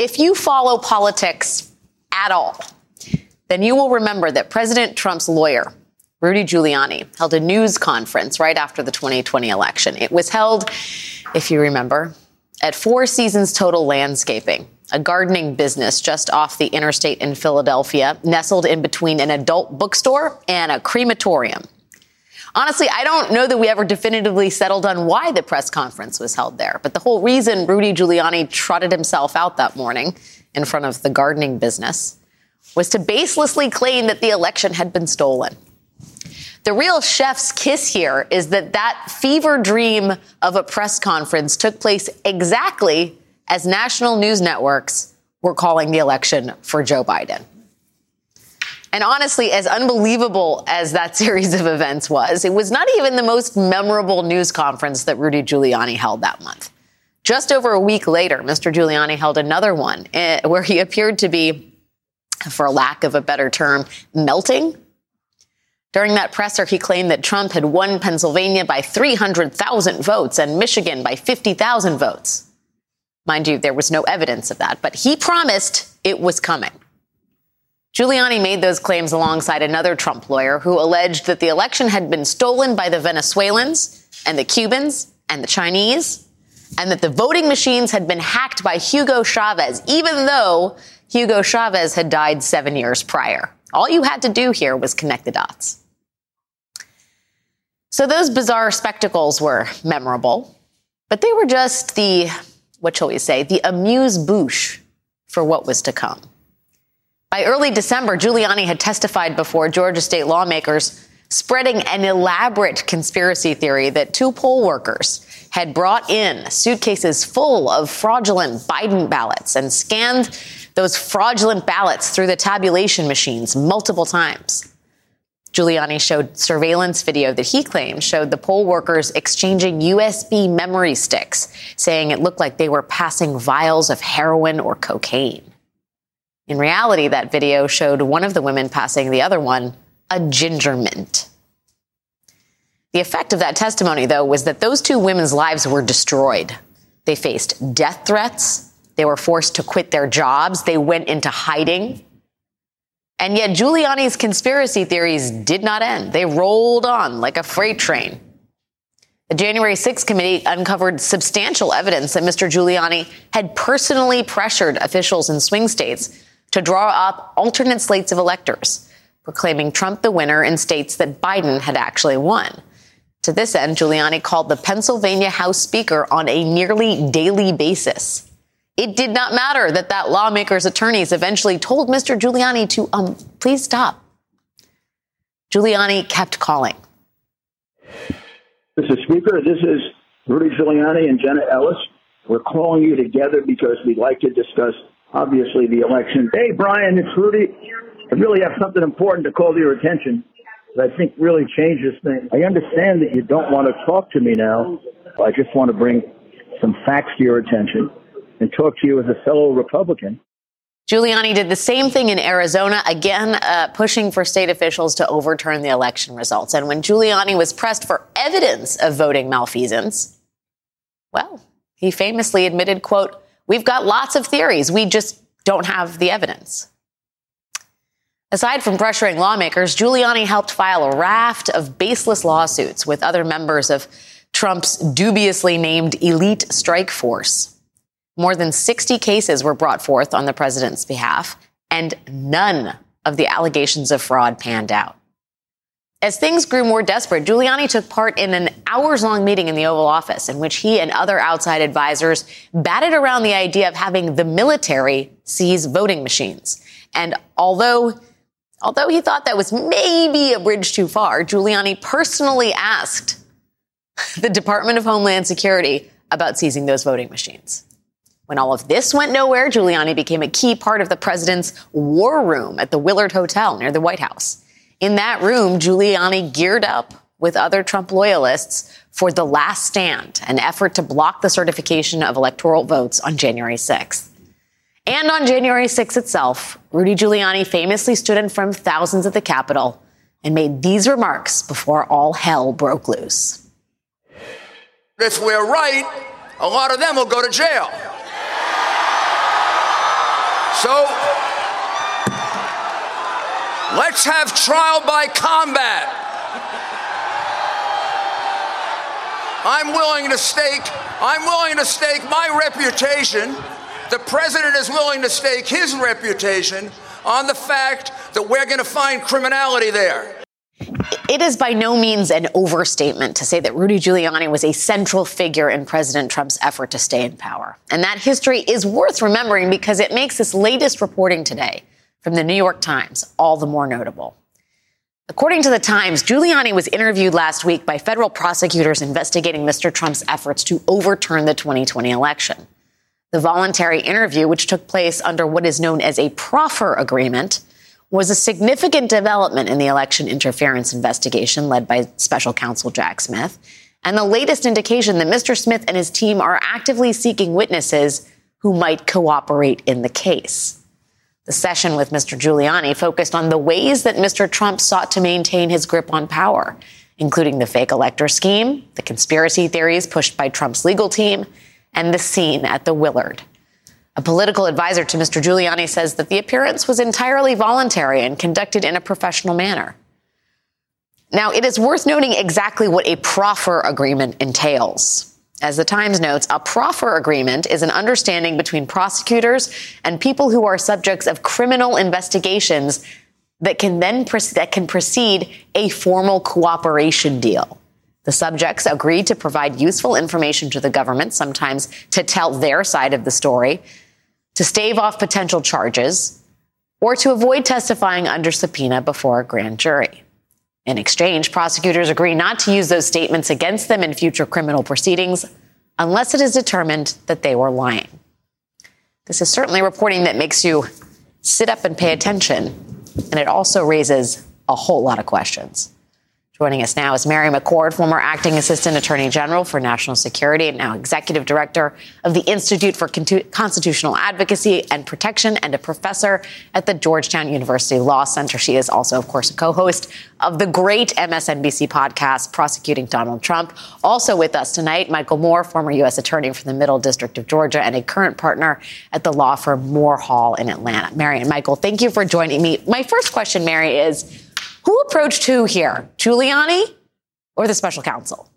If you follow politics at all, then you will remember that President Trump's lawyer, Rudy Giuliani, held a news conference right after the 2020 election. It was held, if you remember, at Four Seasons Total Landscaping, a gardening business just off the interstate in Philadelphia, nestled in between an adult bookstore and a crematorium. Honestly, I don't know that we ever definitively settled on why the press conference was held there. But the whole reason Rudy Giuliani trotted himself out that morning in front of the gardening business was to baselessly claim that the election had been stolen. The real chef's kiss here is that that fever dream of a press conference took place exactly as national news networks were calling the election for Joe Biden. And honestly, as unbelievable as that series of events was, it was not even the most memorable news conference that Rudy Giuliani held that month. Just over a week later, Mr. Giuliani held another one eh, where he appeared to be, for lack of a better term, melting. During that presser, he claimed that Trump had won Pennsylvania by 300,000 votes and Michigan by 50,000 votes. Mind you, there was no evidence of that, but he promised it was coming. Giuliani made those claims alongside another Trump lawyer who alleged that the election had been stolen by the Venezuelans and the Cubans and the Chinese, and that the voting machines had been hacked by Hugo Chavez, even though Hugo Chavez had died seven years prior. All you had to do here was connect the dots. So those bizarre spectacles were memorable, but they were just the, what shall we say, the amuse bouche for what was to come. By early December, Giuliani had testified before Georgia state lawmakers, spreading an elaborate conspiracy theory that two poll workers had brought in suitcases full of fraudulent Biden ballots and scanned those fraudulent ballots through the tabulation machines multiple times. Giuliani showed surveillance video that he claimed showed the poll workers exchanging USB memory sticks, saying it looked like they were passing vials of heroin or cocaine. In reality, that video showed one of the women passing the other one a ginger mint. The effect of that testimony, though, was that those two women's lives were destroyed. They faced death threats. They were forced to quit their jobs. They went into hiding. And yet, Giuliani's conspiracy theories did not end. They rolled on like a freight train. The January 6th committee uncovered substantial evidence that Mr. Giuliani had personally pressured officials in swing states to draw up alternate slates of electors, proclaiming Trump the winner in states that Biden had actually won. To this end, Giuliani called the Pennsylvania House Speaker on a nearly daily basis. It did not matter that that lawmaker's attorneys eventually told Mr. Giuliani to, um, please stop. Giuliani kept calling. Mr. Speaker, this is Rudy Giuliani and Jenna Ellis. We're calling you together because we'd like to discuss obviously the election. Hey, Brian, it's Rudy. I really have something important to call to your attention that I think really changes things. I understand that you don't want to talk to me now. I just want to bring some facts to your attention and talk to you as a fellow Republican. Giuliani did the same thing in Arizona, again, uh, pushing for state officials to overturn the election results. And when Giuliani was pressed for evidence of voting malfeasance, well, he famously admitted, quote, We've got lots of theories. We just don't have the evidence. Aside from pressuring lawmakers, Giuliani helped file a raft of baseless lawsuits with other members of Trump's dubiously named elite strike force. More than 60 cases were brought forth on the president's behalf, and none of the allegations of fraud panned out. As things grew more desperate, Giuliani took part in an hours long meeting in the Oval Office in which he and other outside advisors batted around the idea of having the military seize voting machines. And although Although he thought that was maybe a bridge too far, Giuliani personally asked the Department of Homeland Security about seizing those voting machines. When all of this went nowhere, Giuliani became a key part of the president's war room at the Willard Hotel near the White House. In that room, Giuliani geared up with other Trump loyalists for the last stand, an effort to block the certification of electoral votes on January 6th. And on January 6th itself, Rudy Giuliani famously stood in front of thousands at the Capitol and made these remarks before all hell broke loose. If we're right, a lot of them will go to jail. So let's have trial by combat. I'm willing to stake, I'm willing to stake my reputation. The president is willing to stake his reputation on the fact that we're going to find criminality there. It is by no means an overstatement to say that Rudy Giuliani was a central figure in President Trump's effort to stay in power. And that history is worth remembering because it makes this latest reporting today from the New York Times all the more notable. According to the Times, Giuliani was interviewed last week by federal prosecutors investigating Mr. Trump's efforts to overturn the 2020 election. The voluntary interview, which took place under what is known as a proffer agreement, was a significant development in the election interference investigation led by special counsel Jack Smith, and the latest indication that Mr. Smith and his team are actively seeking witnesses who might cooperate in the case. The session with Mr. Giuliani focused on the ways that Mr. Trump sought to maintain his grip on power, including the fake elector scheme, the conspiracy theories pushed by Trump's legal team, and the scene at the Willard. A political advisor to Mr. Giuliani says that the appearance was entirely voluntary and conducted in a professional manner. Now, it is worth noting exactly what a proffer agreement entails. As the Times notes, a proffer agreement is an understanding between prosecutors and people who are subjects of criminal investigations that can then that can precede a formal cooperation deal. The subjects agreed to provide useful information to the government, sometimes to tell their side of the story, to stave off potential charges, or to avoid testifying under subpoena before a grand jury. In exchange, prosecutors agree not to use those statements against them in future criminal proceedings unless it is determined that they were lying. This is certainly reporting that makes you sit up and pay attention, and it also raises a whole lot of questions. Joining us now is Mary McCord, former acting assistant attorney general for national security and now executive director of the Institute for Constitutional Advocacy and Protection and a professor at the Georgetown University Law Center. She is also, of course, a co-host of the great MSNBC podcast, Prosecuting Donald Trump. Also with us tonight, Michael Moore, former U.S. attorney for the Middle District of Georgia and a current partner at the law firm Moore Hall in Atlanta. Mary and Michael, thank you for joining me. My first question, Mary, is who approached who here? Giuliani or the special counsel?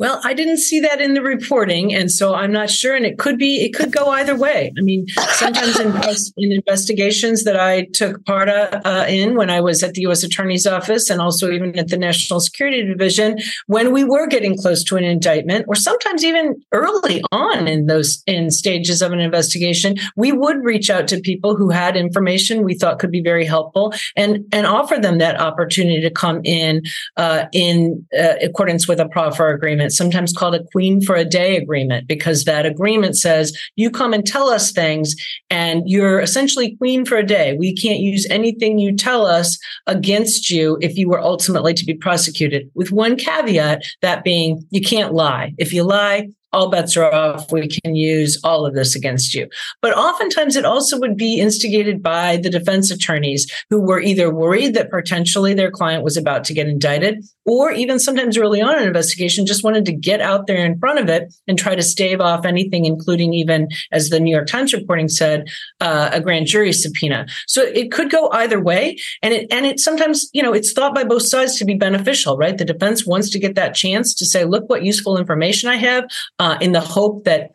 Well, I didn't see that in the reporting, and so I'm not sure. And it could be, it could go either way. I mean, sometimes in, in investigations that I took part uh, in when I was at the U.S. Attorney's Office, and also even at the National Security Division, when we were getting close to an indictment, or sometimes even early on in those in stages of an investigation, we would reach out to people who had information we thought could be very helpful, and and offer them that opportunity to come in uh, in uh, accordance with a proffer agreement agreement, sometimes called a queen for a day agreement, because that agreement says you come and tell us things and you're essentially queen for a day. We can't use anything you tell us against you if you were ultimately to be prosecuted, with one caveat that being you can't lie. If you lie, all bets are off. We can use all of this against you. But oftentimes it also would be instigated by the defense attorneys who were either worried that potentially their client was about to get indicted, or even sometimes early on in an investigation just wanted to get out there in front of it and try to stave off anything, including even, as the New York Times reporting said, uh, a grand jury subpoena. So it could go either way. And it, and it sometimes, you know, it's thought by both sides to be beneficial, right? The defense wants to get that chance to say, look what useful information I have uh, in the hope that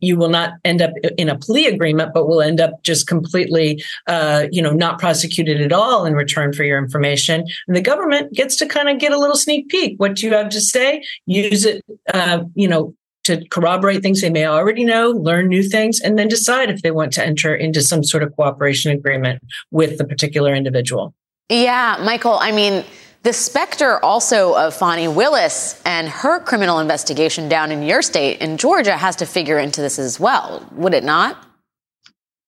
you will not end up in a plea agreement, but will end up just completely, uh, you know, not prosecuted at all in return for your information. And the government gets to kind of get a little sneak peek. What you have to say, use it, uh, you know, to corroborate things they may already know, learn new things, and then decide if they want to enter into some sort of cooperation agreement with the particular individual. Yeah, Michael. I mean the specter also of Fani Willis and her criminal investigation down in your state in Georgia has to figure into this as well, would it not?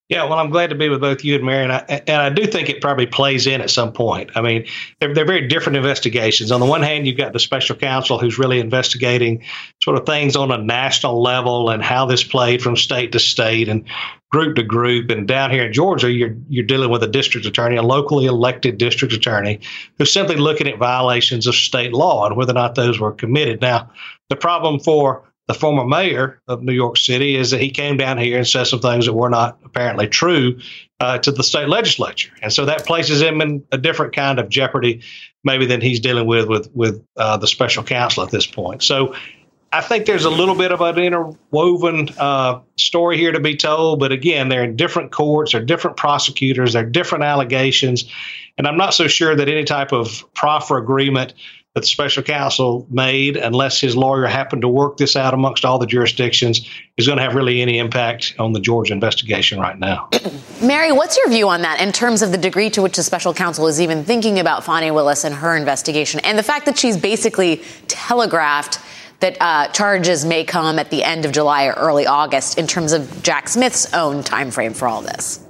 Yeah, well, I'm glad to be with both you and Mary, and I, and I do think it probably plays in at some point. I mean, they're, they're very different investigations. On the one hand, you've got the special counsel who's really investigating sort of things on a national level and how this played from state to state and group to group. And down here in Georgia, you're you're dealing with a district attorney, a locally elected district attorney, who's simply looking at violations of state law and whether or not those were committed. Now, the problem for the former mayor of New York City is that he came down here and said some things that were not apparently true uh, to the state legislature, and so that places him in a different kind of jeopardy, maybe than he's dealing with with with uh, the special counsel at this point. So. I think there's a little bit of an interwoven uh, story here to be told, but again, they're in different courts, they're different prosecutors, they're different allegations, and I'm not so sure that any type of proffer agreement that the special counsel made, unless his lawyer happened to work this out amongst all the jurisdictions, is going to have really any impact on the Georgia investigation right now. Mary, what's your view on that in terms of the degree to which the special counsel is even thinking about Fani Willis and her investigation, and the fact that she's basically telegraphed that uh, charges may come at the end of July or early August in terms of Jack Smith's own time frame for all this?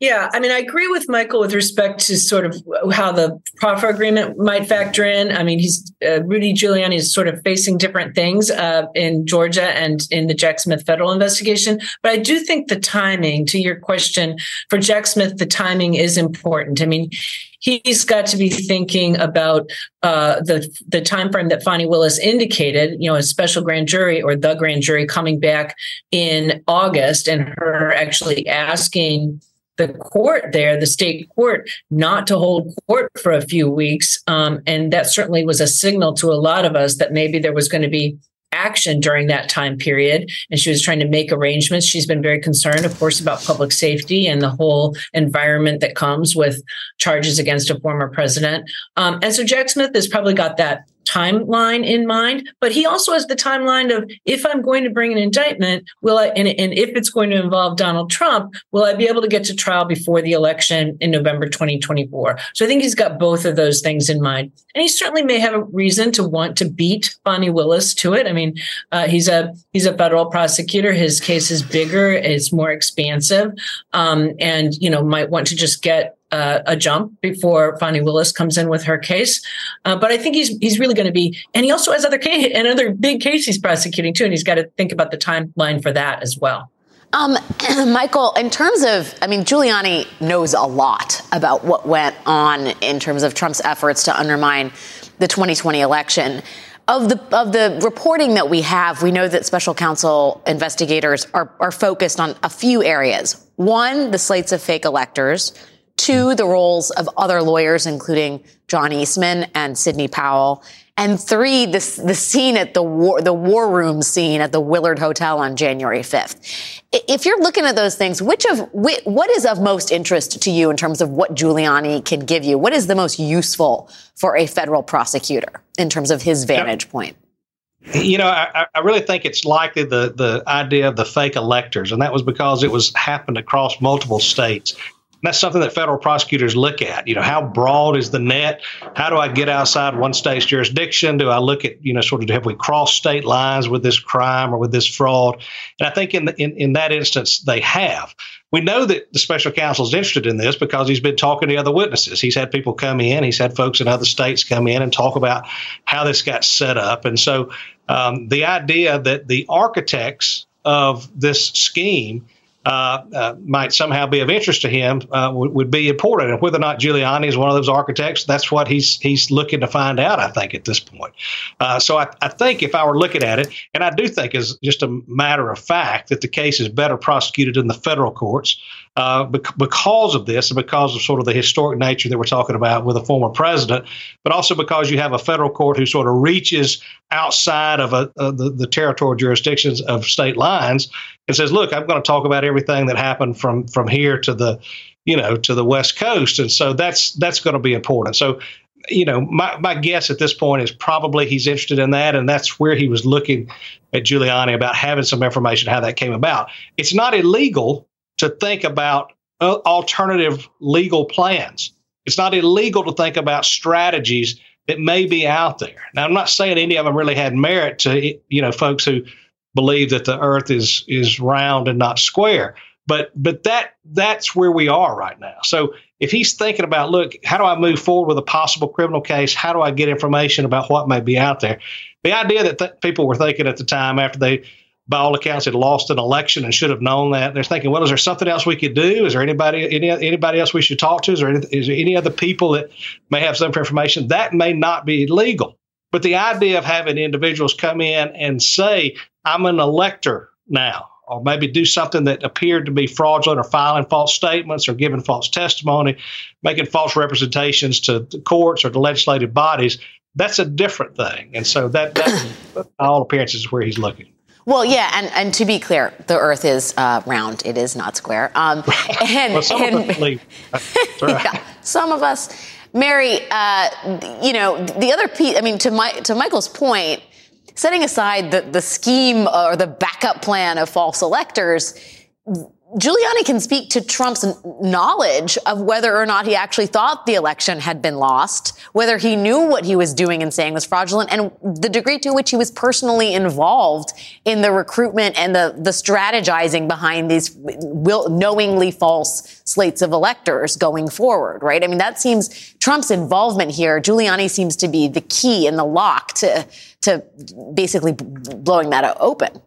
Yeah, I mean, I agree with Michael with respect to sort of how the proffer agreement might factor in. I mean, he's uh, Rudy Giuliani is sort of facing different things uh, in Georgia and in the Jack Smith federal investigation. But I do think the timing, to your question, for Jack Smith, the timing is important. I mean, he's got to be thinking about uh, the the time frame that Fani Willis indicated. You know, a special grand jury or the grand jury coming back in August, and her actually asking the court there, the state court, not to hold court for a few weeks. Um, and that certainly was a signal to a lot of us that maybe there was going to be action during that time period. And she was trying to make arrangements. She's been very concerned of course about public safety and the whole environment that comes with charges against a former president. Um, and so jack smith has probably got that timeline in mind, but he also has the timeline of if I'm going to bring an indictment, will I, and, and if it's going to involve Donald Trump, will I be able to get to trial before the election in November 2024? So I think he's got both of those things in mind. And he certainly may have a reason to want to beat Fani Willis to it. I mean, uh, he's a he's a federal prosecutor. His case is bigger, it's more expansive, um, and you know might want to just get uh, a jump before Fani Willis comes in with her case. Uh, but I think he's he's really going to be, and he also has other case, another big case he's prosecuting too, and he's got to think about the timeline for that as well. Um, Michael, in terms of, I mean, Giuliani knows a lot about what went on in terms of Trump's efforts to undermine the 2020 election. Of the of the reporting that we have, we know that special counsel investigators are, are focused on a few areas. One, the slates of fake electors Two, the roles of other lawyers, including John Eastman and Sidney Powell. And three, this, the scene at the war, the war room scene at the Willard Hotel on January 5th. If you're looking at those things, which of, what is of most interest to you in terms of what Giuliani can give you? What is the most useful for a federal prosecutor in terms of his vantage point? You know, I, I, really think it's likely the the idea of the fake electors, and that was because it was happened across multiple states that's something that federal prosecutors look at. You know, how broad is the net? How do I get outside one state's jurisdiction? Do I look at, you know, sort of have we crossed state lines with this crime or with this fraud? And I think in, the, in, in that instance, they have. We know that the special counsel is interested in this because he's been talking to other witnesses. He's had people come in, he's had folks in other states come in and talk about how this got set up. And so um, the idea that the architects of this scheme might somehow be of interest to him uh, would, would, be important. And whether or not Giuliani is one of those architects, that's what he's he's looking to find out. I think at this point. Uh, so I, I, think if I were looking at it, and I do think is just a matter of fact that the case is better prosecuted in the federal courts uh, because of this and because of sort of the historic nature that we're talking about with a former president, but also because you have a federal court who sort of reaches outside of a, the, the territorial jurisdictions of state lines and says, "Look, I'm going to talk about everything that happened from from here to the, you know, to the West Coast," and so that's that's going to be important. So you know, my, my guess at this point is probably he's interested in that, and that's where he was looking at Giuliani about having some information how that came about. It's not illegal to think about uh, alternative legal plans. it's not illegal to think about strategies that may be out there. Now, I'm not saying any of them really had merit to you know folks who believe that the Earth is is round and not square. But but that that's where we are right now. So if he's thinking about, look, how do I move forward with a possible criminal case? How do I get information about what may be out there? The idea that th- people were thinking at the time after they by all accounts had lost an election and should have known that. They're thinking, well, is there something else we could do? Is there anybody any anybody else we should talk to? Is there, any, is there any other people that may have some information? That may not be legal. But the idea of having individuals come in and say, I'm an elector now, or maybe do something that appeared to be fraudulent or filing false statements or giving false testimony, making false representations to the courts or the legislative bodies, that's a different thing. And so that, that all appearances is where he's looking. Well, yeah, and, and to be clear, the Earth is uh, round; it is not square. Um, and, well, some and, of. Right. yeah, some of us. Mary, uh, you know, the other piece. I mean, to my to Michael's point, setting aside the the scheme or the backup plan of false electors Giuliani can speak to Trump's knowledge of whether or not he actually thought the election had been lost, whether he knew what he was doing and saying was fraudulent, and the degree to which he was personally involved in the recruitment and the, the strategizing behind these will, knowingly false slates of electors going forward, right? I mean, that seems Trump's involvement here. Giuliani seems to be the key and the lock to, to basically blowing that open.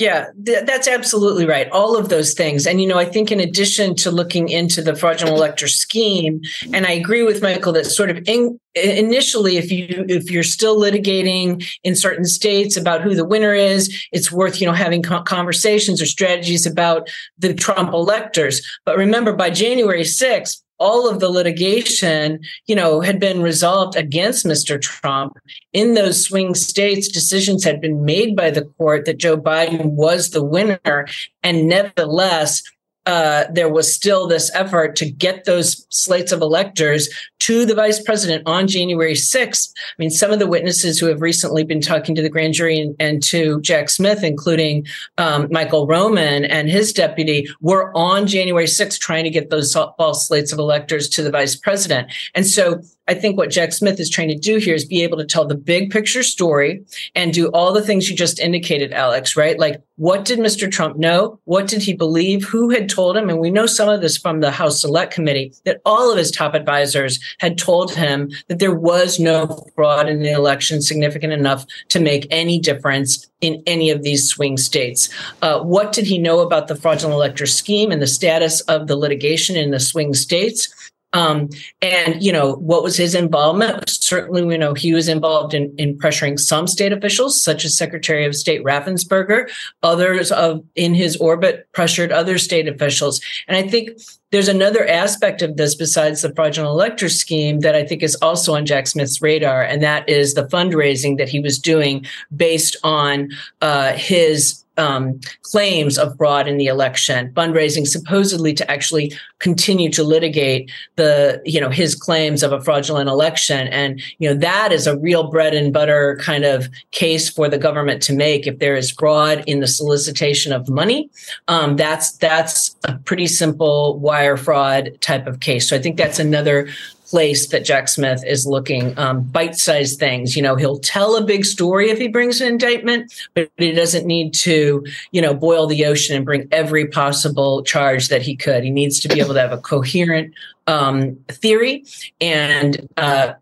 Yeah, th- that's absolutely right. All of those things. And, you know, I think in addition to looking into the fraudulent elector scheme, and I agree with Michael that sort of in, initially, if you, if you're still litigating in certain states about who the winner is, it's worth, you know, having conversations or strategies about the Trump electors. But remember, by January 6th, all of the litigation, you know, had been resolved against Mr. Trump. In those swing states, decisions had been made by the court that Joe Biden was the winner. And nevertheless, uh, there was still this effort to get those slates of electors to the vice president on January 6th. I mean, some of the witnesses who have recently been talking to the grand jury and, and to Jack Smith, including um, Michael Roman and his deputy, were on January 6th trying to get those false slates of electors to the vice president. And so I think what Jack Smith is trying to do here is be able to tell the big picture story and do all the things you just indicated, Alex, right? Like, what did Mr. Trump know? What did he believe? Who had told him? And we know some of this from the House Select Committee that all of his top advisors had told him that there was no fraud in the election significant enough to make any difference in any of these swing states. Uh, what did he know about the fraudulent elector scheme and the status of the litigation in the swing states? Um, and you know what was his involvement? Certainly, we know he was involved in, in pressuring some state officials, such as Secretary of State Raffensperger. Others of in his orbit pressured other state officials. And I think there's another aspect of this besides the fraudulent elector scheme that I think is also on Jack Smith's radar, and that is the fundraising that he was doing based on uh, his um, claims of fraud in the election, fundraising supposedly to actually continue to litigate the, you know, his claims of a fraudulent election. And, you know, that is a real bread and butter kind of case for the government to make. If there is fraud in the solicitation of money, um, that's, that's a pretty simple wire fraud type of case. So I think that's another place that Jack Smith is looking um, bite-sized things. You know, he'll tell a big story if he brings an indictment, but he doesn't need to, you know, boil the ocean and bring every possible charge that he could. He needs to be able to have a coherent um, theory and uh,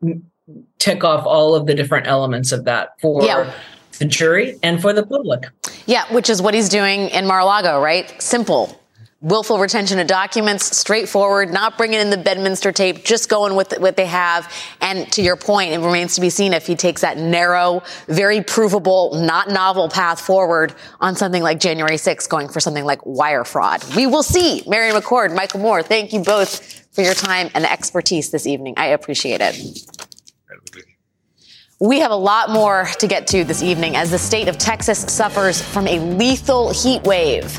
tick off all of the different elements of that for. Yeah. The jury and for the public. Yeah, which is what he's doing in Mar-a-Lago, right? Simple willful retention of documents, straightforward, not bringing in the Bedminster tape, just going with what they have. And to your point, it remains to be seen if he takes that narrow, very provable, not novel path forward on something like January 6th, going for something like wire fraud. We will see. Mary McCord, Michael Moore, thank you both for your time and expertise this evening. I appreciate it. We have a lot more to get to this evening as the state of Texas suffers from a lethal heat wave.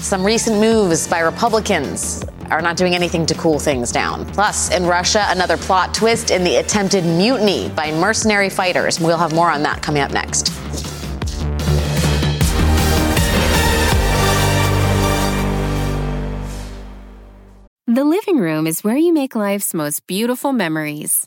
Some recent moves by Republicans are not doing anything to cool things down. Plus, in Russia, another plot twist in the attempted mutiny by mercenary fighters. We'll have more on that coming up next. The living room is where you make life's most beautiful memories.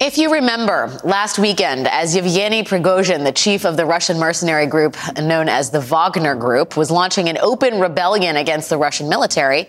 If you remember last weekend, as Yevgeny Prigozhin, the chief of the Russian mercenary group known as the Wagner Group, was launching an open rebellion against the Russian military,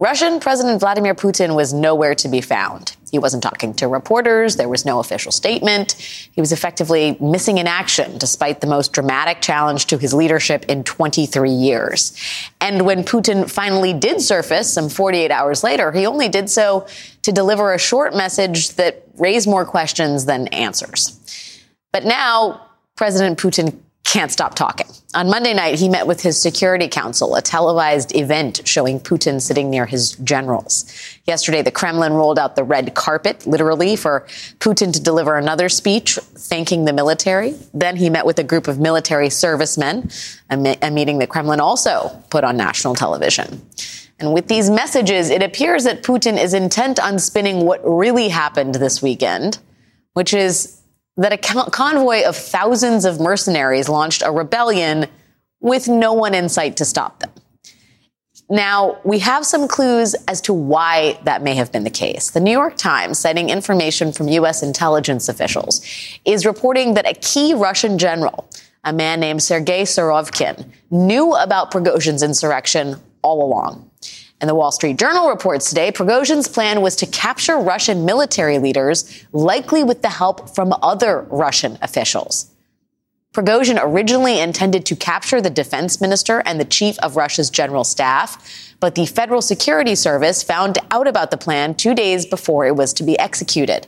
Russian President Vladimir Putin was nowhere to be found. He wasn't talking to reporters. There was no official statement. He was effectively missing in action despite the most dramatic challenge to his leadership in 23 years. And when Putin finally did surface some 48 hours later, he only did so to deliver a short message that raised more questions than answers. But now President Putin can't stop talking. On Monday night, he met with his Security Council, a televised event showing Putin sitting near his generals. Yesterday, the Kremlin rolled out the red carpet, literally, for Putin to deliver another speech thanking the military. Then he met with a group of military servicemen, a, meeting the Kremlin also put on national television. And with these messages, it appears that Putin is intent on spinning what really happened this weekend, which is that a convoy of thousands of mercenaries launched a rebellion with no one in sight to stop them. Now, we have some clues as to why that may have been the case. The New York Times, citing information from U.S. intelligence officials, is reporting that a key Russian general, a man named Sergei Surovikin, knew about Prigozhin's insurrection all along. And the Wall Street Journal reports today Prigozhin's plan was to capture Russian military leaders, likely with the help from other Russian officials. Prigozhin originally intended to capture the defense minister and the chief of Russia's general staff, but the Federal Security Service found out about the plan two days before it was to be executed.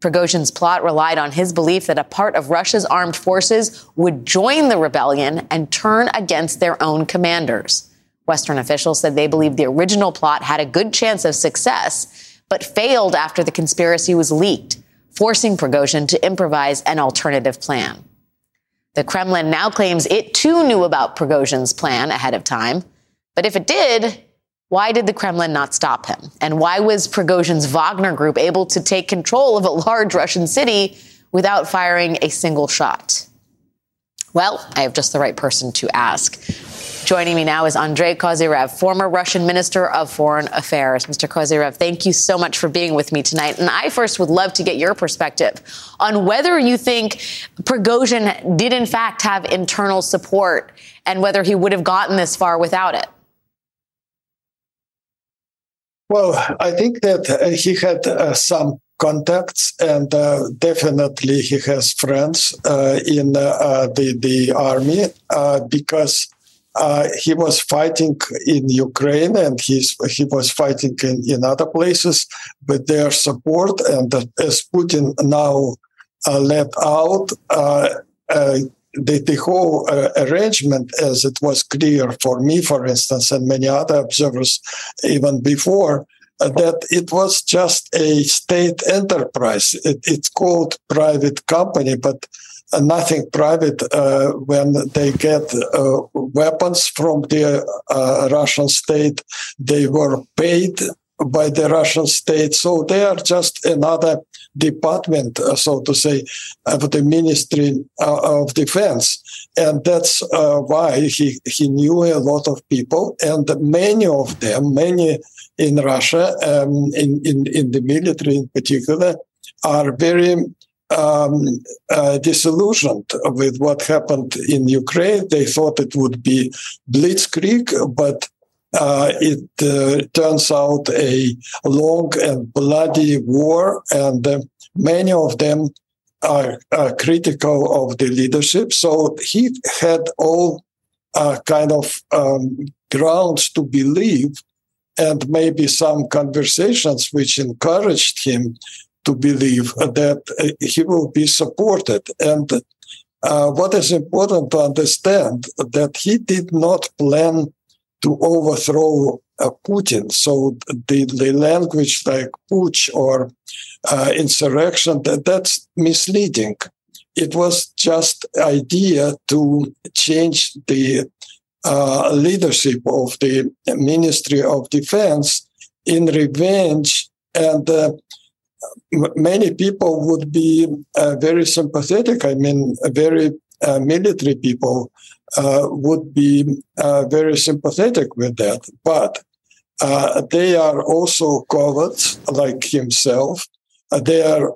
Prigozhin's plot relied on his belief that a part of Russia's armed forces would join the rebellion and turn against their own commanders. Western officials said they believed the original plot had a good chance of success, but failed after the conspiracy was leaked, forcing Prigozhin to improvise an alternative plan. The Kremlin now claims it too knew about Prigozhin's plan ahead of time. But if it did, why did the Kremlin not stop him? And why was Prigozhin's Wagner group able to take control of a large Russian city without firing a single shot? Well, I have just the right person to ask. Joining me now is Andrei Kozyrev, former Russian Minister of Foreign Affairs. Mr. Kozyrev, thank you so much for being with me tonight. And I first would love to get your perspective on whether you think Prigozhin did in fact have internal support and whether he would have gotten this far without it. Well, I think that uh, he had uh, some contacts, and uh, definitely he has friends uh, in uh, the the army uh, because uh, he was fighting in Ukraine and he's, he was fighting in, in other places with their support. And as Putin now uh, let out, uh, uh the, the whole uh, arrangement, as it was clear for me, for instance, and many other observers even before, uh, that it was just a state enterprise. It, it's called private company, but nothing private uh, when they get uh, weapons from the uh, Russian state. They were paid by the Russian state. So they are just another department, uh, so to say, of the Ministry uh, of Defense. And that's uh, why he, he knew a lot of people, and many of them, many in Russia, um, in, in, in the military in particular, are very um, uh, disillusioned with what happened in Ukraine. They thought it would be blitzkrieg, but uh, it uh, turns out a long and bloody war, and uh, many of them are, are, critical of the leadership. So he had all uh, kind of um, grounds to believe, and maybe some conversations which encouraged him to believe that uh, he will be supported. And uh, what is important to understand that he did not plan to overthrow uh, Putin. So the, the language like putsch or uh, insurrection, that, that's misleading. It was just idea to change the uh, leadership of the Ministry of Defense in revenge. And uh, many people would be uh, very sympathetic. I mean, very uh, military people uh, would be uh, very sympathetic with that. But uh, they are also cowards like himself. Uh, they are,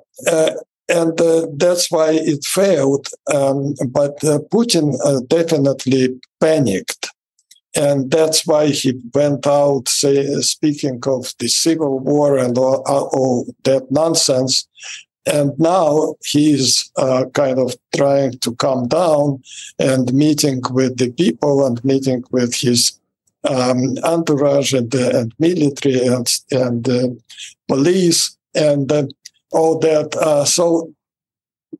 and that's why it failed. Um, but Putin definitely panicked and that's why he went out say, speaking of the civil war and all, all that nonsense and now he's uh, kind of trying to calm down and meeting with the people and meeting with his um, entourage and, uh, and, military and, and uh, police and uh, all that. Uh, so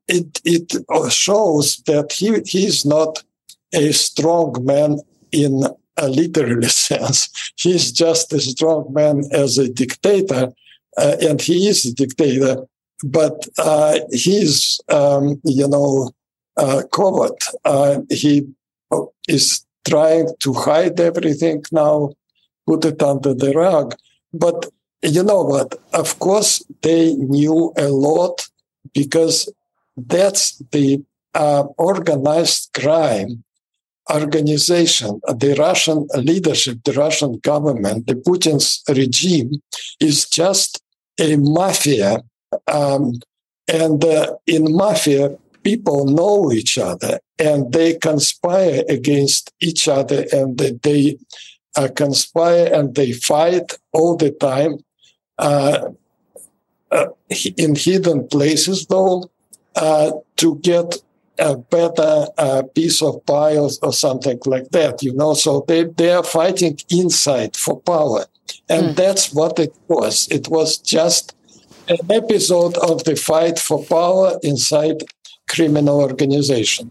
it, it shows that he, he's not a strong man in a literal sense. He's just a strong man as a dictator, uh, and he is a dictator but uh, he's, um, you know, uh, covered. Uh, he is trying to hide everything now, put it under the rug. But you know what? Of course, they knew a lot because that's the uh, organized crime organization, the Russian leadership, the Russian government, the Putin's regime is just a mafia um, and uh, in mafia, people know each other and they conspire against each other and they uh, conspire and they fight all the time uh, uh in hidden places, though, uh, to get a better uh, piece of pie or, something like that, you know. So they, they are fighting inside for power. And mm. that's what it was. It was just an episode of the fight for power inside criminal organization.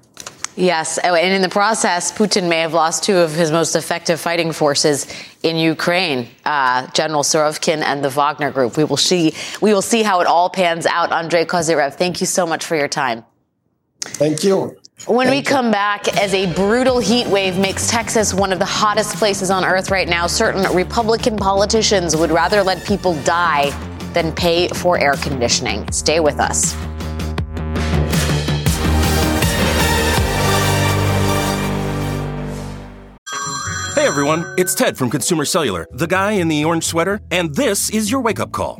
Yes, oh, and in the process, Putin may have lost two of his most effective fighting forces in Ukraine, uh, General Surovikin and the Wagner Group. We will see. We will see how it all pans out. Andrei Kozyrev, thank you so much for your time. Thank you. When Thank we come back, as a brutal heat wave makes Texas one of the hottest places on earth right now, certain Republican politicians would rather let people die than pay for air conditioning. Stay with us. Hey everyone, it's Ted from Consumer Cellular, the guy in the orange sweater, and this is your wake up call.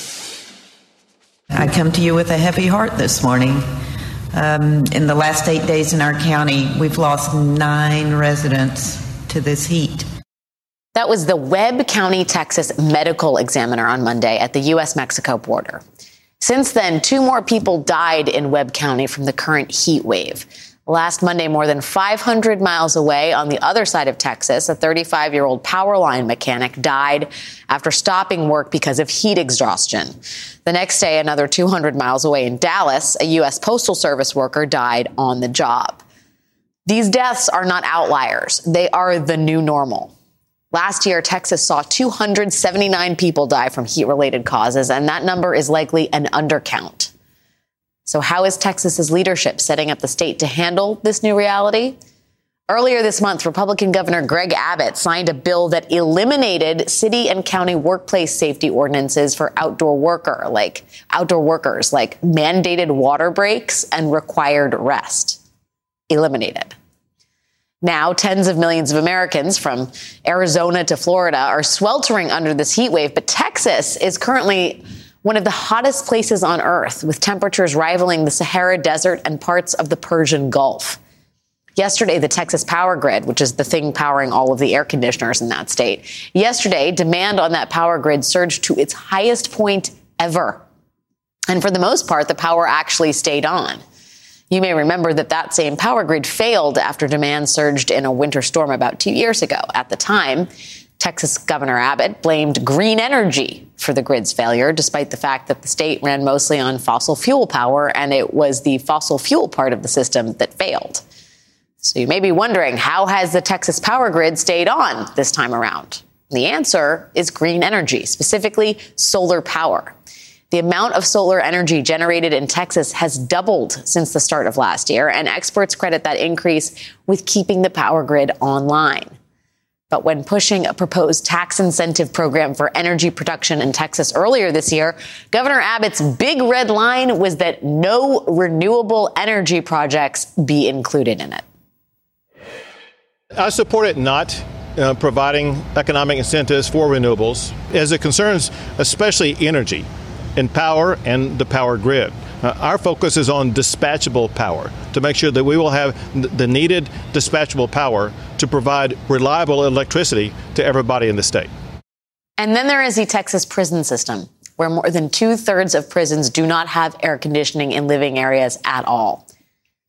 I come to you with a heavy heart this morning. Um, in the last eight days in our county, we've lost nine residents to this heat. That was the Webb County, Texas medical examiner on Monday at the U.S. Mexico border. Since then, two more people died in Webb County from the current heat wave. Last Monday, more than 500 miles away on the other side of Texas, a 35 year old power line mechanic died after stopping work because of heat exhaustion. The next day, another 200 miles away in Dallas, a U.S. Postal Service worker died on the job. These deaths are not outliers, they are the new normal. Last year, Texas saw 279 people die from heat related causes, and that number is likely an undercount. So, how is Texas's leadership setting up the state to handle this new reality? Earlier this month, Republican Governor Greg Abbott signed a bill that eliminated city and county workplace safety ordinances for outdoor worker, like outdoor workers, like mandated water breaks and required rest. Eliminated. Now, tens of millions of Americans from Arizona to Florida are sweltering under this heat wave, but Texas is currently one of the hottest places on earth, with temperatures rivaling the Sahara Desert and parts of the Persian Gulf. Yesterday, the Texas Power Grid, which is the thing powering all of the air conditioners in that state, yesterday, demand on that power grid surged to its highest point ever. And for the most part, the power actually stayed on. You may remember that that same power grid failed after demand surged in a winter storm about two years ago. At the time, Texas Governor Abbott blamed green energy for the grid's failure, despite the fact that the state ran mostly on fossil fuel power and it was the fossil fuel part of the system that failed. So you may be wondering, how has the Texas power grid stayed on this time around? The answer is green energy, specifically solar power. The amount of solar energy generated in Texas has doubled since the start of last year, and experts credit that increase with keeping the power grid online. But when pushing a proposed tax incentive program for energy production in Texas earlier this year, Governor Abbott's big red line was that no renewable energy projects be included in it. I support it not uh, providing economic incentives for renewables as it concerns especially energy and power and the power grid. Uh, our focus is on dispatchable power to make sure that we will have the needed dispatchable power to provide reliable electricity to everybody in the state. And then there is the Texas prison system, where more than two thirds of prisons do not have air conditioning in living areas at all.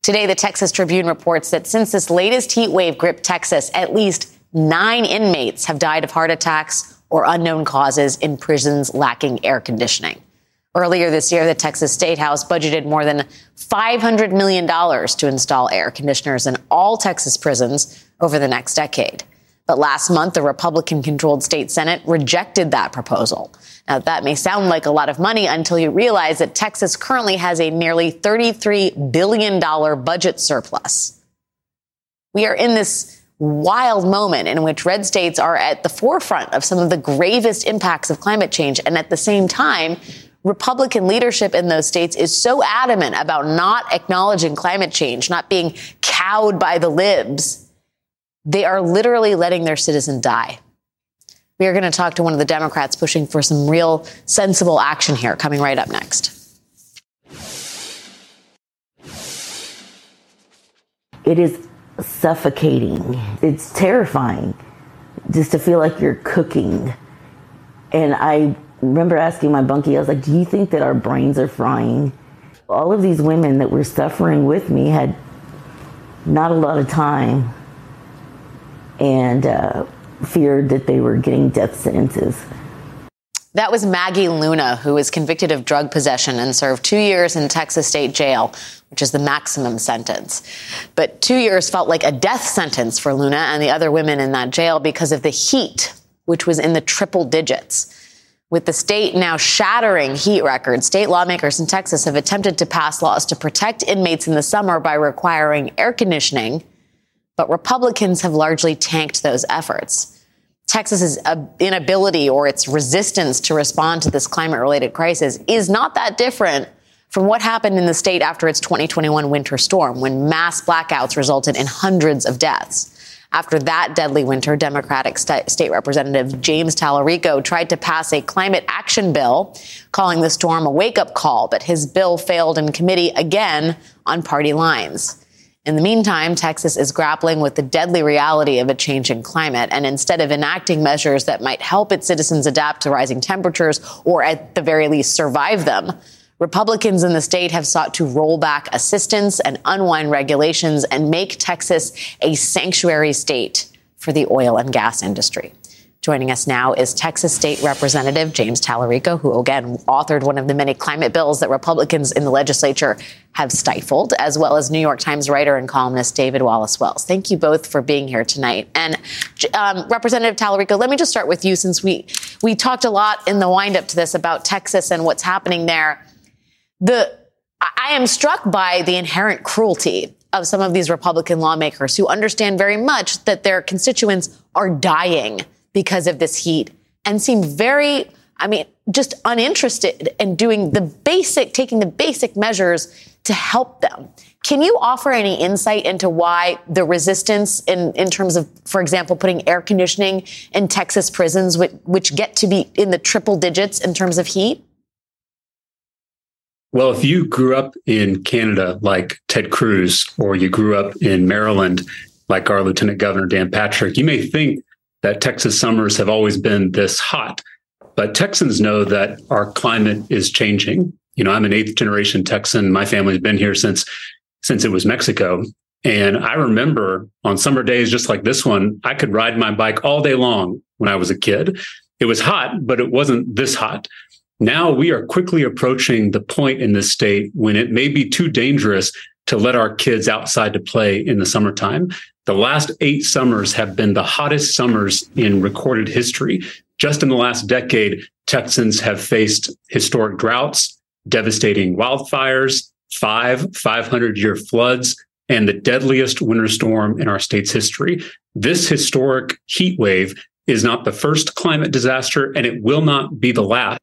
Today, the Texas Tribune reports that since this latest heat wave gripped Texas, at least nine inmates have died of heart attacks or unknown causes in prisons lacking air conditioning. Earlier this year, the Texas State House budgeted more than $500 million to install air conditioners in all Texas prisons over the next decade. But last month, the Republican controlled state Senate rejected that proposal. Now, that may sound like a lot of money until you realize that Texas currently has a nearly $33 billion budget surplus. We are in this wild moment in which red states are at the forefront of some of the gravest impacts of climate change. And at the same time, Republican leadership in those states is so adamant about not acknowledging climate change, not being cowed by the libs, they are literally letting their citizen die. We are going to talk to one of the Democrats pushing for some real sensible action here, coming right up next. It is suffocating. It's terrifying just to feel like you're cooking. And I remember asking my bunkie, I was like, Do you think that our brains are frying? All of these women that were suffering with me had not a lot of time and uh, feared that they were getting death sentences. That was Maggie Luna, who was convicted of drug possession and served two years in Texas State Jail, which is the maximum sentence. But two years felt like a death sentence for Luna and the other women in that jail because of the heat, which was in the triple digits. With the state now shattering heat records, state lawmakers in Texas have attempted to pass laws to protect inmates in the summer by requiring air conditioning, but Republicans have largely tanked those efforts. Texas's inability or its resistance to respond to this climate related crisis is not that different from what happened in the state after its 2021 winter storm when mass blackouts resulted in hundreds of deaths. After that deadly winter, Democratic St- State Representative James Talarico tried to pass a climate action bill, calling the storm a wake up call, but his bill failed in committee again on party lines. In the meantime, Texas is grappling with the deadly reality of a changing climate. And instead of enacting measures that might help its citizens adapt to rising temperatures or at the very least survive them, Republicans in the state have sought to roll back assistance and unwind regulations and make Texas a sanctuary state for the oil and gas industry. Joining us now is Texas State Representative James Talarico, who again authored one of the many climate bills that Republicans in the legislature have stifled, as well as New York Times writer and columnist David Wallace Wells. Thank you both for being here tonight. And um, Representative Talarico, let me just start with you, since we we talked a lot in the windup to this about Texas and what's happening there. The I am struck by the inherent cruelty of some of these Republican lawmakers who understand very much that their constituents are dying because of this heat and seem very, I mean, just uninterested in doing the basic, taking the basic measures to help them. Can you offer any insight into why the resistance in, in terms of, for example, putting air conditioning in Texas prisons, which, which get to be in the triple digits in terms of heat? Well, if you grew up in Canada like Ted Cruz, or you grew up in Maryland like our Lieutenant Governor Dan Patrick, you may think that Texas summers have always been this hot. But Texans know that our climate is changing. You know, I'm an eighth generation Texan. My family's been here since since it was Mexico. And I remember on summer days just like this one, I could ride my bike all day long when I was a kid. It was hot, but it wasn't this hot. Now we are quickly approaching the point in this state when it may be too dangerous to let our kids outside to play in the summertime. The last eight summers have been the hottest summers in recorded history. Just in the last decade, Texans have faced historic droughts, devastating wildfires, five 500 year floods, and the deadliest winter storm in our state's history. This historic heat wave is not the first climate disaster, and it will not be the last.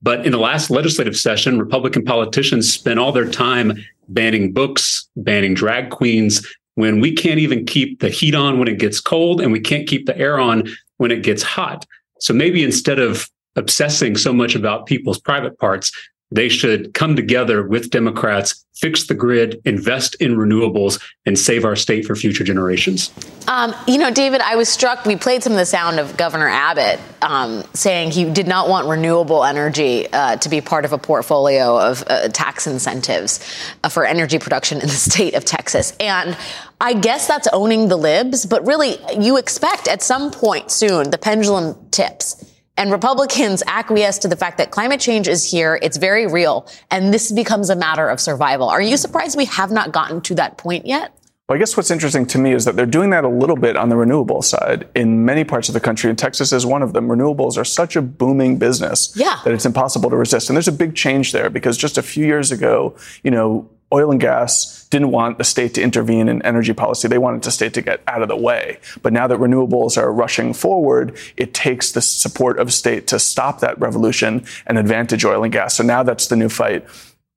But in the last legislative session, Republican politicians spent all their time banning books, banning drag queens, when we can't even keep the heat on when it gets cold and we can't keep the air on when it gets hot. So maybe instead of obsessing so much about people's private parts, they should come together with Democrats, fix the grid, invest in renewables, and save our state for future generations. Um, you know, David, I was struck. We played some of the sound of Governor Abbott um, saying he did not want renewable energy uh, to be part of a portfolio of uh, tax incentives uh, for energy production in the state of Texas. And I guess that's owning the libs, but really, you expect at some point soon the pendulum tips and Republicans acquiesce to the fact that climate change is here, it's very real, and this becomes a matter of survival. Are you surprised we have not gotten to that point yet? Well, I guess what's interesting to me is that they're doing that a little bit on the renewable side in many parts of the country, and Texas is one of them. Renewables are such a booming business yeah. that it's impossible to resist. And there's a big change there because just a few years ago, you know, oil and gas didn't want the state to intervene in energy policy. They wanted the state to get out of the way. But now that renewables are rushing forward, it takes the support of state to stop that revolution and advantage oil and gas. So now that's the new fight.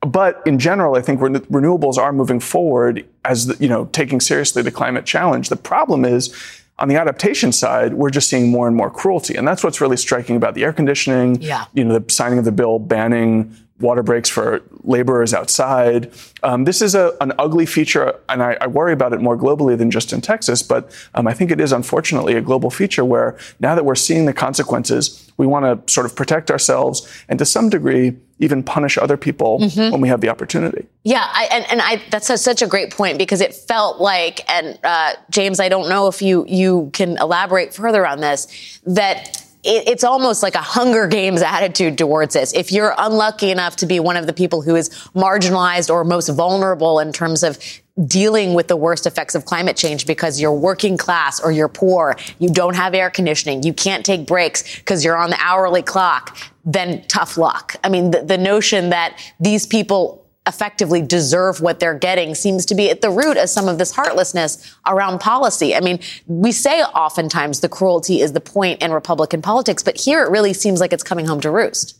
But in general, I think renewables are moving forward as, the, you know, taking seriously the climate challenge. The problem is, on the adaptation side, we're just seeing more and more cruelty. And that's what's really striking about the air conditioning, yeah. you know, the signing of the bill banning water breaks for laborers outside. Um, this is a, an ugly feature, and I, I, worry about it more globally than just in Texas. But um, I think it is unfortunately a global feature where now that we're seeing the consequences, we want to sort of protect ourselves and to some degree even punish other people mm-hmm. when we have the opportunity. Yeah, I, and, and I, that's a, such a great point because it felt like, and uh, James, I don't know if you you can elaborate further on this, that it, it's almost like a Hunger Games attitude towards this. If you're unlucky enough to be one of the people who is marginalized or most vulnerable in terms of dealing with the worst effects of climate change because you're working class or you're poor, you don't have air conditioning, you can't take breaks because you're on the hourly clock, then tough luck. I mean, the, the notion that these people effectively deserve what they're getting seems to be at the root of some of this heartlessness around policy. I mean, we say oftentimes the cruelty is the point in Republican politics, but here it really seems like it's coming home to roost.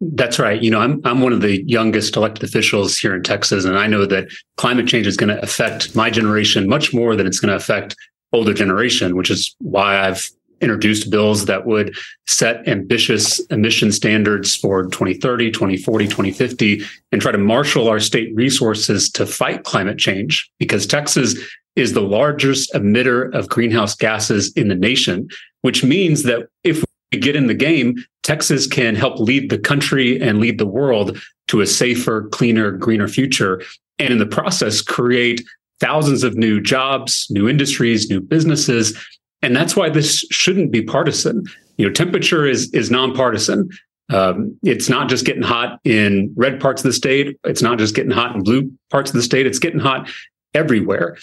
That's right. You know, I'm I'm one of the youngest elected officials here in Texas, and I know that climate change is going to affect my generation much more than it's going to affect older generation, which is why I've introduced bills that would set ambitious emission standards for 2030, 2040, 2050, and try to marshal our state resources to fight climate change because Texas is the largest emitter of greenhouse gases in the nation, which means that if we get in the game, Texas can help lead the country and lead the world to a safer, cleaner, greener future. And in the process, create thousands of new jobs, new industries, new businesses. And that's why this shouldn't be partisan. You know, temperature is, is nonpartisan. Um, it's not just getting hot in red parts of the state. It's not just getting hot in blue parts of the state. It's getting hot everywhere.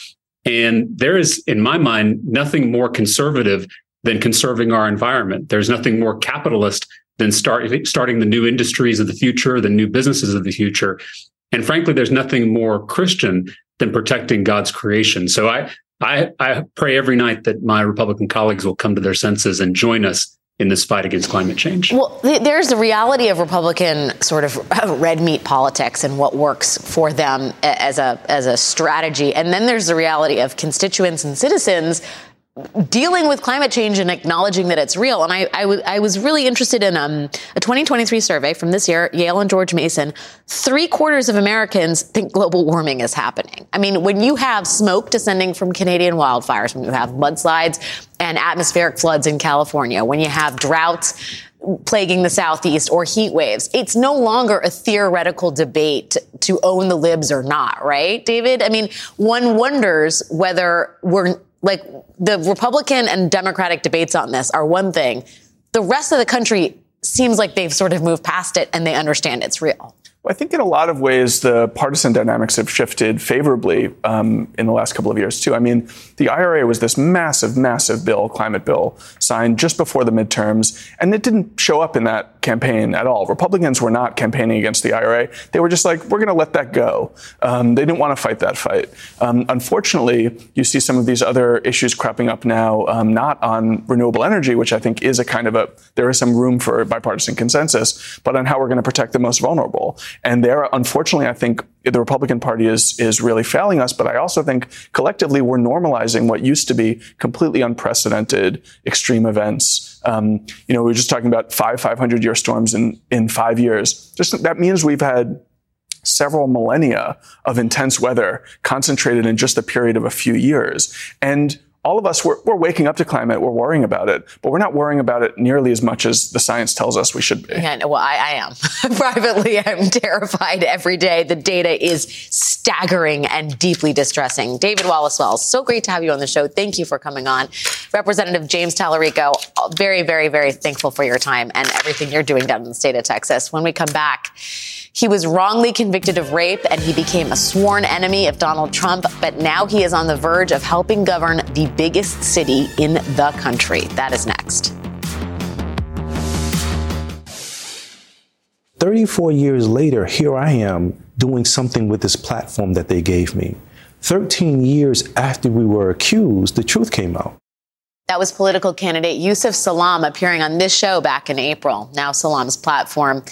And there is, in my mind, nothing more conservative than conserving our environment. There's nothing more capitalist than start, starting the new industries of the future, the new businesses of the future. And frankly, there's nothing more Christian than protecting God's creation. So I, I, I pray every night that my Republican colleagues will come to their senses and join us in this fight against climate change? Well, there's the reality of Republican sort of red meat politics and what works for them as a as a strategy, and then there's the reality of constituents and citizens dealing with climate change and acknowledging that it's real. And I, I, w- I was really interested in um, a 2023 survey from this year, Yale and George Mason. Three quarters of Americans think global warming is happening. I mean, when you have smoke descending from Canadian wildfires, when you have mudslides and atmospheric floods in California, when you have droughts plaguing the southeast or heat waves. It's no longer a theoretical debate to own the libs or not, right, David? I mean, one wonders whether we're like the Republican and Democratic debates on this are one thing. The rest of the country seems like they've sort of moved past it and they understand it's real. Well, I think in a lot of ways, the partisan dynamics have shifted favorably um, in the last couple of years, too. I mean, the IRA was this massive, massive bill, climate bill, signed just before the midterms, and it didn't show up in that campaign at all. Republicans were not campaigning against the IRA. They were just like, we're going to let that go. Um, they didn't want to fight that fight. Um, unfortunately, you see some of these other issues cropping up now, um, not on renewable energy, which I think is a kind of a, there is some room for bipartisan consensus, but on how we're going to protect the most vulnerable. And there, unfortunately, I think the Republican Party is is really failing us. But I also think collectively we're normalizing what used to be completely unprecedented extreme events. Um, you know, we were just talking about five 500 year storms in in five years. Just that means we've had several millennia of intense weather concentrated in just a period of a few years. And all of us, we're, we're, waking up to climate. We're worrying about it, but we're not worrying about it nearly as much as the science tells us we should be. Yeah, well, I, I am. Privately, I'm terrified every day. The data is staggering and deeply distressing. David Wallace Wells, so great to have you on the show. Thank you for coming on. Representative James Talarico, very, very, very thankful for your time and everything you're doing down in the state of Texas. When we come back, he was wrongly convicted of rape and he became a sworn enemy of Donald Trump, but now he is on the verge of helping govern the biggest city in the country. That is next. 34 years later, here I am doing something with this platform that they gave me. 13 years after we were accused, the truth came out. That was political candidate Yusef Salaam appearing on this show back in April. Now Salaam's platform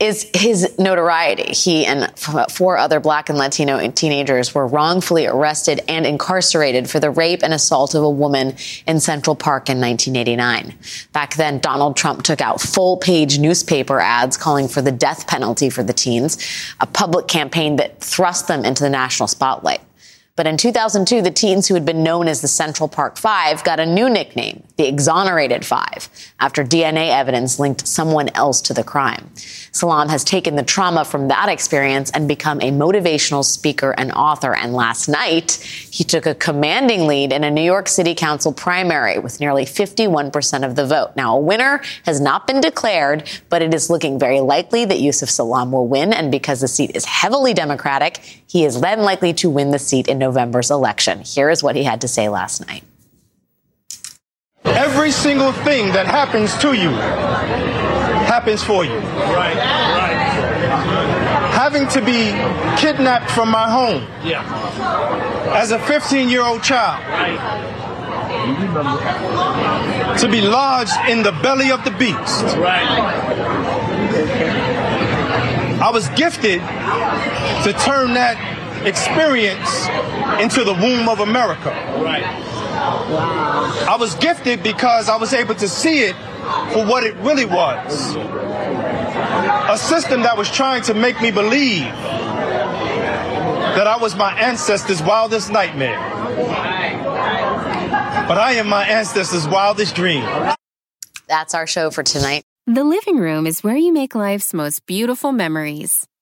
is his notoriety. He and four other black and Latino teenagers were wrongfully arrested and incarcerated for the rape and assault of a woman in Central Park in 1989. Back then, Donald Trump took out full page newspaper ads calling for the death penalty for the teens, a public campaign that thrust them into the national spotlight. But in 2002, the teens who had been known as the Central Park Five got a new nickname, the Exonerated Five, after DNA evidence linked someone else to the crime. Salaam has taken the trauma from that experience and become a motivational speaker and author. And last night, he took a commanding lead in a New York City Council primary with nearly 51% of the vote. Now, a winner has not been declared, but it is looking very likely that Yusef Salaam will win. And because the seat is heavily Democratic, he is then likely to win the seat in November's election. Here is what he had to say last night. Every single thing that happens to you happens for you. Right, right. Having to be kidnapped from my home. Yeah. As a 15 year old child. Right. To be lodged in the belly of the beast. Right. I was gifted to turn that experience into the womb of America. Right. I was gifted because I was able to see it for what it really was. A system that was trying to make me believe that I was my ancestors' wildest nightmare. But I am my ancestors' wildest dream. That's our show for tonight. The living room is where you make life's most beautiful memories.